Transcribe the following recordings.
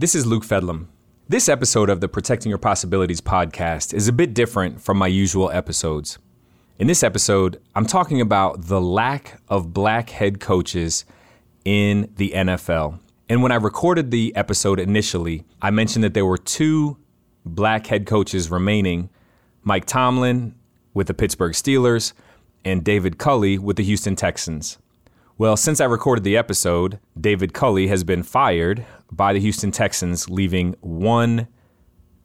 This is Luke Fedlam. This episode of the Protecting Your Possibilities podcast is a bit different from my usual episodes. In this episode, I'm talking about the lack of black head coaches in the NFL. And when I recorded the episode initially, I mentioned that there were two black head coaches remaining Mike Tomlin with the Pittsburgh Steelers and David Culley with the Houston Texans. Well, since I recorded the episode, David Culley has been fired by the Houston Texans, leaving one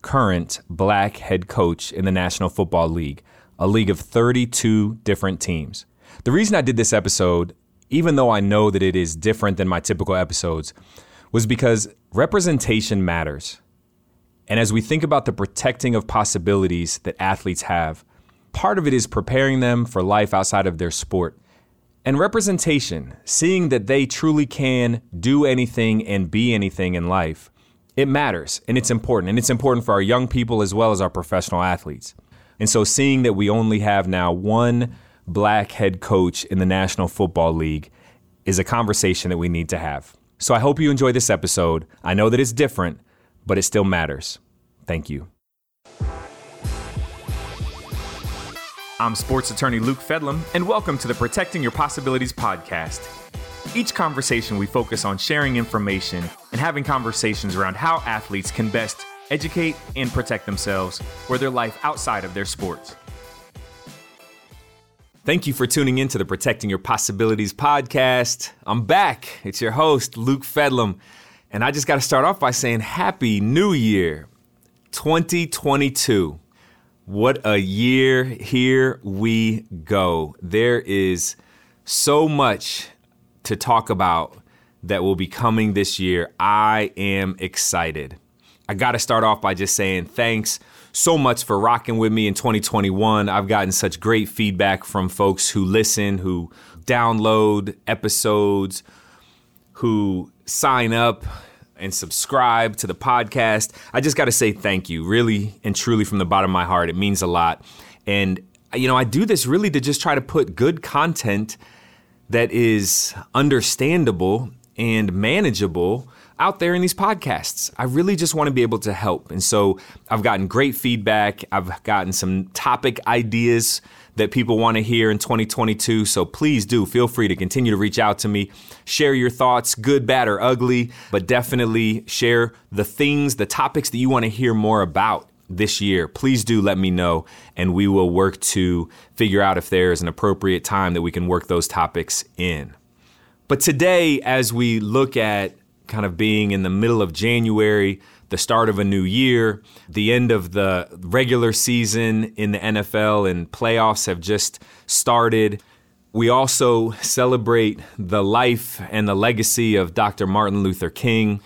current black head coach in the National Football League, a league of 32 different teams. The reason I did this episode, even though I know that it is different than my typical episodes, was because representation matters. And as we think about the protecting of possibilities that athletes have, part of it is preparing them for life outside of their sport. And representation, seeing that they truly can do anything and be anything in life, it matters and it's important. And it's important for our young people as well as our professional athletes. And so seeing that we only have now one black head coach in the National Football League is a conversation that we need to have. So I hope you enjoy this episode. I know that it's different, but it still matters. Thank you. I'm sports attorney Luke Fedlam, and welcome to the Protecting Your Possibilities podcast. Each conversation, we focus on sharing information and having conversations around how athletes can best educate and protect themselves or their life outside of their sports. Thank you for tuning in to the Protecting Your Possibilities podcast. I'm back. It's your host, Luke Fedlam. And I just got to start off by saying Happy New Year 2022. What a year. Here we go. There is so much to talk about that will be coming this year. I am excited. I got to start off by just saying thanks so much for rocking with me in 2021. I've gotten such great feedback from folks who listen, who download episodes, who sign up and subscribe to the podcast. I just got to say thank you, really and truly from the bottom of my heart. It means a lot. And, you know, I do this really to just try to put good content that is understandable and manageable out there in these podcasts. I really just want to be able to help. And so I've gotten great feedback. I've gotten some topic ideas that people want to hear in 2022. So please do feel free to continue to reach out to me, share your thoughts, good, bad, or ugly, but definitely share the things, the topics that you want to hear more about this year. Please do let me know, and we will work to figure out if there is an appropriate time that we can work those topics in. But today, as we look at kind of being in the middle of January, the start of a new year, the end of the regular season in the NFL, and playoffs have just started. We also celebrate the life and the legacy of Dr. Martin Luther King.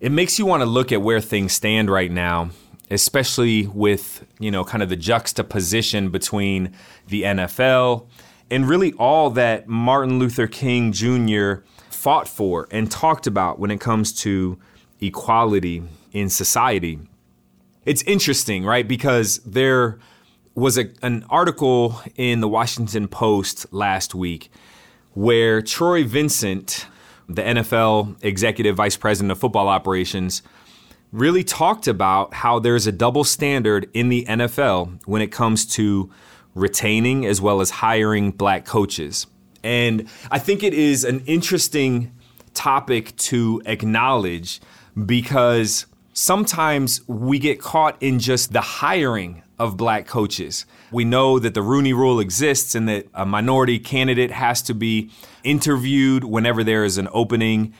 It makes you want to look at where things stand right now, especially with, you know, kind of the juxtaposition between the NFL and really all that Martin Luther King Jr. fought for and talked about when it comes to equality in society. It's interesting, right? Because there was a, an article in the Washington Post last week where Troy Vincent, the NFL executive vice president of football operations, really talked about how there's a double standard in the NFL when it comes to retaining as well as hiring black coaches. And I think it is an interesting topic to acknowledge because sometimes we get caught in just the hiring of black coaches. We know that the Rooney Rule exists and that a minority candidate has to be interviewed whenever there is an opening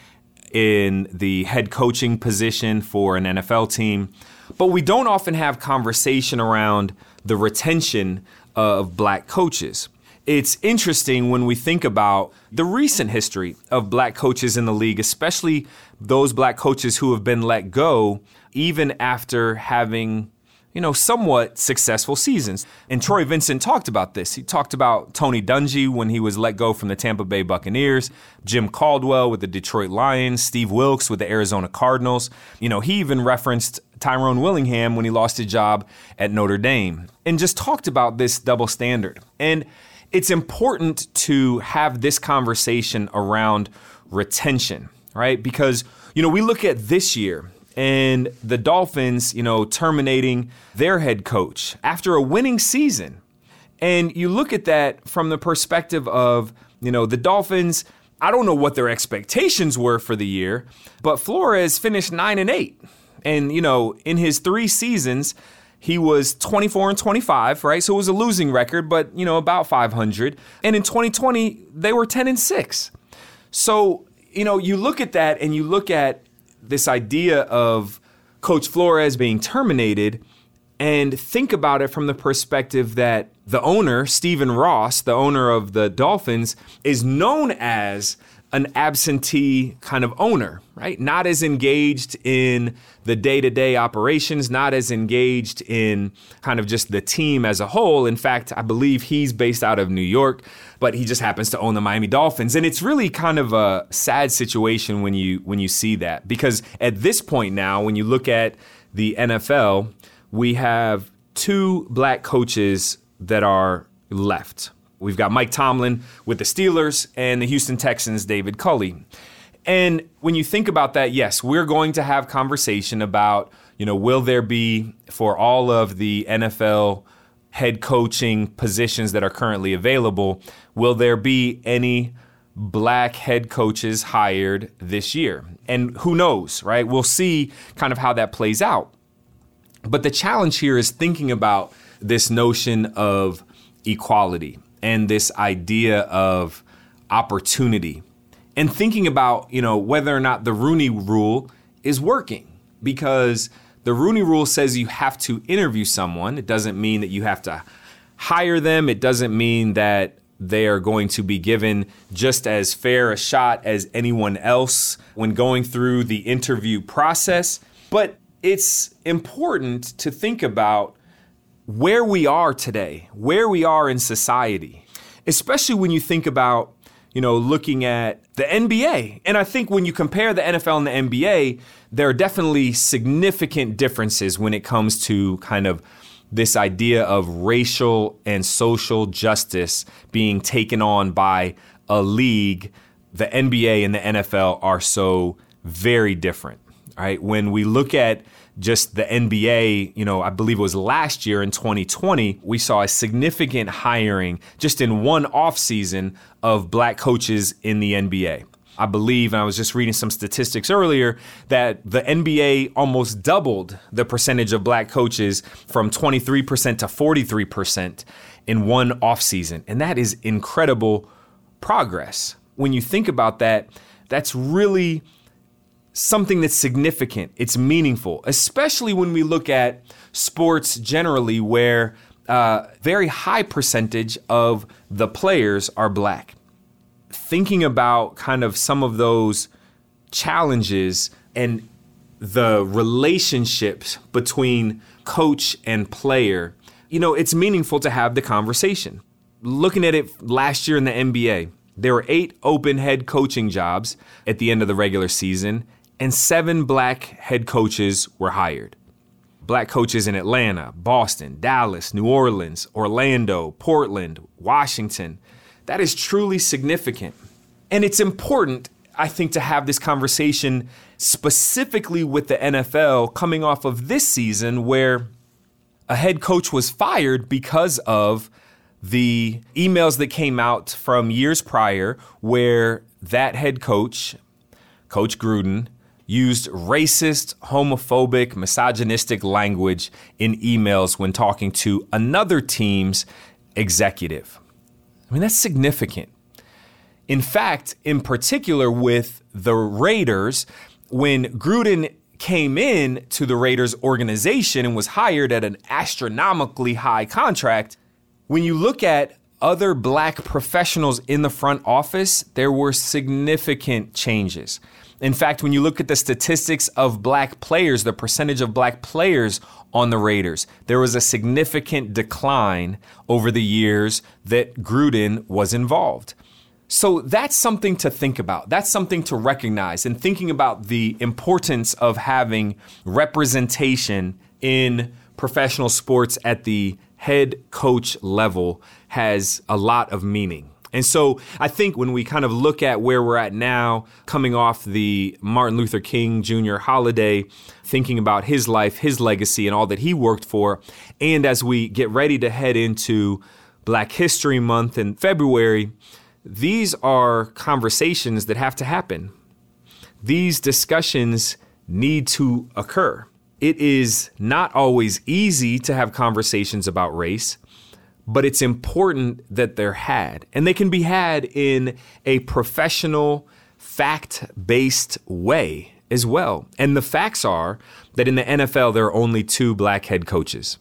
in the head coaching position for an NFL team. But we don't often have conversation around the retention of black coaches. It's interesting when we think about the recent history of black coaches in the league, especially those black coaches who have been let go even after having you know, somewhat successful seasons. And Troy Vincent talked about this. He talked about Tony Dungy when he was let go from the Tampa Bay Buccaneers, Jim Caldwell with the Detroit Lions, Steve Wilks with the Arizona Cardinals. You know, he even referenced Tyrone Willingham when he lost his job at Notre Dame and just talked about this double standard. And it's important to have this conversation around retention, right? Because, you know, we look at this year and the Dolphins, you know, terminating their head coach after a winning season. And you look at that from the perspective of, you know, the Dolphins, I don't know what their expectations were for the year, but Flores finished 9 and 8. And, you know, in his 3 seasons, he was 24 and 25, right? So it was a losing record, but, you know, about 500. And in 2020, they were 10 and 6. So, you know, you look at that and you look at this idea of Coach Flores being terminated and think about it from the perspective that the owner, Stephen Ross, the owner of the Dolphins, is known as an absentee kind of owner, right? Not as engaged in the day to day operations, not as engaged in kind of just the team as a whole. In fact, I believe he's based out of New York, but he just happens to own the Miami Dolphins. And it's really kind of a sad situation when you when you see that because at this point now, when you look at the NFL, we have two black coaches that are left. We've got Mike Tomlin with the Steelers and the Houston Texans, David Culley. And when you think about that, yes, we're going to have conversation about, you know, will there be for all of the NFL head coaching positions that are currently available, will there be any black head coaches hired this year? And who knows, right? We'll see kind of how that plays out. But the challenge here is thinking about this notion of equality and this idea of opportunity and thinking about, you know, whether or not the Rooney rule is working because the Rooney rule says you have to interview someone. It doesn't mean that you have to hire them. It doesn't mean that they are going to be given just as fair a shot as anyone else when going through the interview process. But it's important to think about where we are today, where we are in society, especially when you think about, you know, looking at the NBA. And I think when you compare the NFL and the NBA, there are definitely significant differences when it comes to kind of this idea of racial and social justice being taken on by a league. The NBA and the NFL are so very different, right? When we look at just the NBA, you know, I believe it was last year in 2020, we saw a significant hiring just in one offseason of black coaches in the NBA. I believe, and I was just reading some statistics earlier, that the NBA almost doubled the percentage of black coaches from 23% to 43% in one offseason. And that is incredible progress. When you think about that, that's really something that's significant, it's meaningful, especially when we look at sports generally where a uh, very high percentage of the players are black. Thinking about kind of some of those challenges and the relationships between coach and player, you know, it's meaningful to have the conversation. Looking at it last year in the NBA, there were eight open head coaching jobs at the end of the regular season, and seven black head coaches were hired. Black coaches in Atlanta, Boston, Dallas, New Orleans, Orlando, Portland, Washington. That is truly significant. And it's important, I think, to have this conversation specifically with the NFL coming off of this season where a head coach was fired because of the emails that came out from years prior where that head coach, Coach Gruden, used racist, homophobic, misogynistic language in emails when talking to another team's executive. I mean, that's significant. In fact, in particular with the Raiders, when Gruden came in to the Raiders organization and was hired at an astronomically high contract, when you look at other black professionals in the front office, there were significant changes. In fact, when you look at the statistics of black players, the percentage of black players on the Raiders, there was a significant decline over the years that Gruden was involved. So that's something to think about. That's something to recognize and thinking about the importance of having representation in professional sports at the head coach level has a lot of meaning. And so I think when we kind of look at where we're at now, coming off the Martin Luther King Jr. holiday, thinking about his life, his legacy, and all that he worked for, and as we get ready to head into Black History Month in February, these are conversations that have to happen. These discussions need to occur. It is not always easy to have conversations about race but it's important that they're had. And they can be had in a professional, fact based way as well. And the facts are that in the NFL, there are only two black head coaches.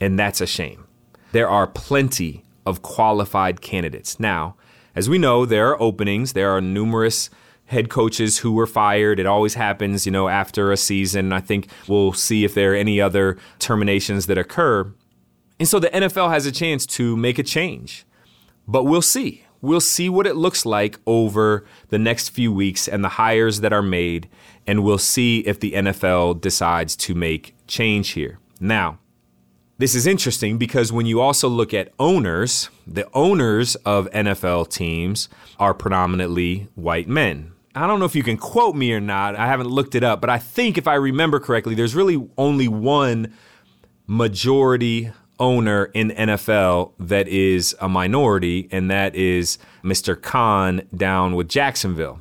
And that's a shame. There are plenty of qualified candidates. Now, as we know, there are openings, there are numerous head coaches who were fired. It always happens, you know, after a season. I think we'll see if there are any other terminations that occur. And so the NFL has a chance to make a change. But we'll see. We'll see what it looks like over the next few weeks and the hires that are made, and we'll see if the NFL decides to make change here. Now, this is interesting because when you also look at owners, the owners of NFL teams are predominantly white men. I don't know if you can quote me or not. I haven't looked it up, but I think if I remember correctly, there's really only one majority owner in NFL that is a minority, and that is Mr. Khan down with Jacksonville.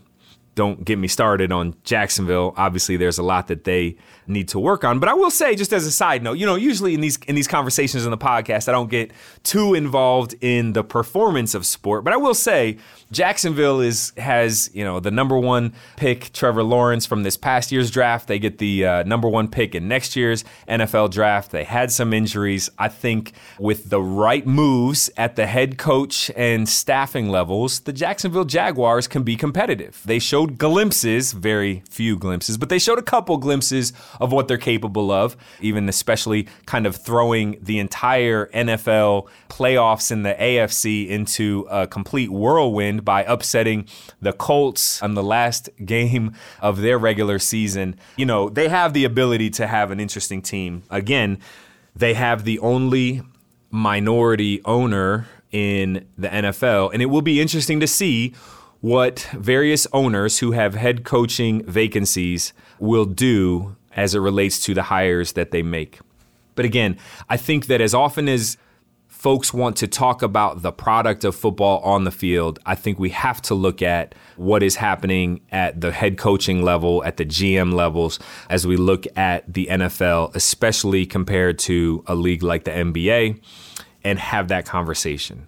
Don't get me started on Jacksonville. Obviously, there's a lot that they need to work on. But I will say, just as a side note, you know, usually in these in these conversations in the podcast, I don't get too involved in the performance of sport. But I will say, Jacksonville is has you know the number one pick, Trevor Lawrence from this past year's draft. They get the uh, number one pick in next year's NFL draft. They had some injuries. I think with the right moves at the head coach and staffing levels, the Jacksonville Jaguars can be competitive. They showed glimpses, very few glimpses, but they showed a couple glimpses of what they're capable of, even especially kind of throwing the entire NFL playoffs in the AFC into a complete whirlwind by upsetting the Colts on the last game of their regular season. You know, they have the ability to have an interesting team. Again, they have the only minority owner in the NFL, and it will be interesting to see what various owners who have head coaching vacancies will do as it relates to the hires that they make. But again, I think that as often as folks want to talk about the product of football on the field, I think we have to look at what is happening at the head coaching level, at the GM levels, as we look at the NFL, especially compared to a league like the NBA, and have that conversation.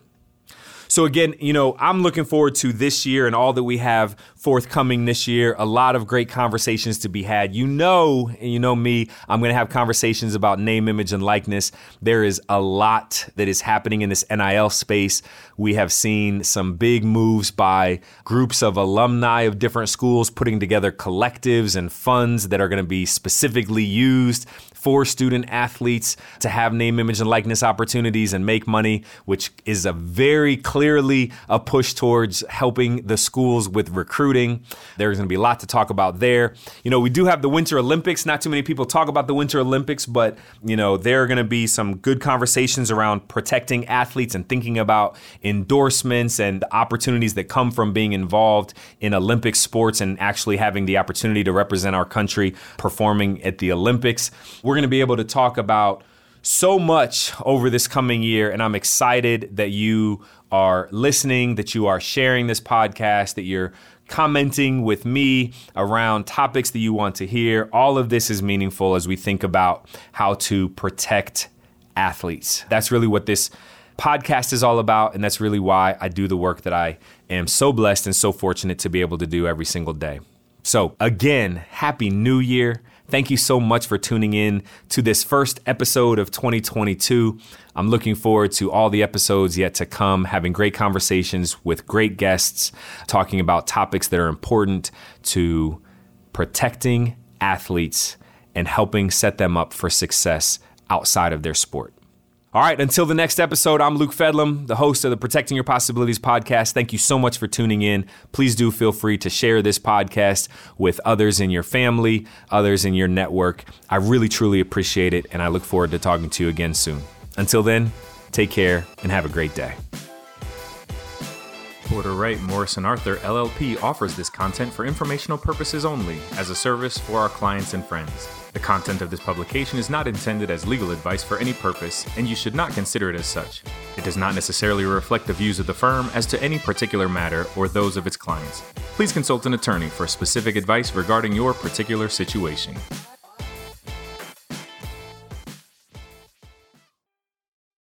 So again, you know, I'm looking forward to this year and all that we have forthcoming this year. A lot of great conversations to be had. You know, and you know me, I'm going to have conversations about name, image, and likeness. There is a lot that is happening in this NIL space. We have seen some big moves by groups of alumni of different schools putting together collectives and funds that are going to be specifically used for student athletes to have name, image, and likeness opportunities and make money, which is a very clearly a push towards helping the schools with recruiting. There's going to be a lot to talk about there. You know, we do have the Winter Olympics. Not too many people talk about the Winter Olympics, but, you know, there are going to be some good conversations around protecting athletes and thinking about endorsements and opportunities that come from being involved in Olympic sports and actually having the opportunity to represent our country performing at the Olympics. We're going to be able to talk about so much over this coming year, and I'm excited that you are listening, that you are sharing this podcast, that you're commenting with me around topics that you want to hear. All of this is meaningful as we think about how to protect athletes. That's really what this podcast is all about, and that's really why I do the work that I am so blessed and so fortunate to be able to do every single day. So, again, Happy New Year. Thank you so much for tuning in to this first episode of 2022. I'm looking forward to all the episodes yet to come, having great conversations with great guests, talking about topics that are important to protecting athletes and helping set them up for success outside of their sport. All right, until the next episode, I'm Luke Fedlam, the host of the Protecting Your Possibilities podcast. Thank you so much for tuning in. Please do feel free to share this podcast with others in your family, others in your network. I really, truly appreciate it, and I look forward to talking to you again soon. Until then, take care and have a great day. Porter Wright Morrison Arthur LLP offers this content for informational purposes only, as a service for our clients and friends. The content of this publication is not intended as legal advice for any purpose, and you should not consider it as such. It does not necessarily reflect the views of the firm as to any particular matter or those of its clients. Please consult an attorney for specific advice regarding your particular situation.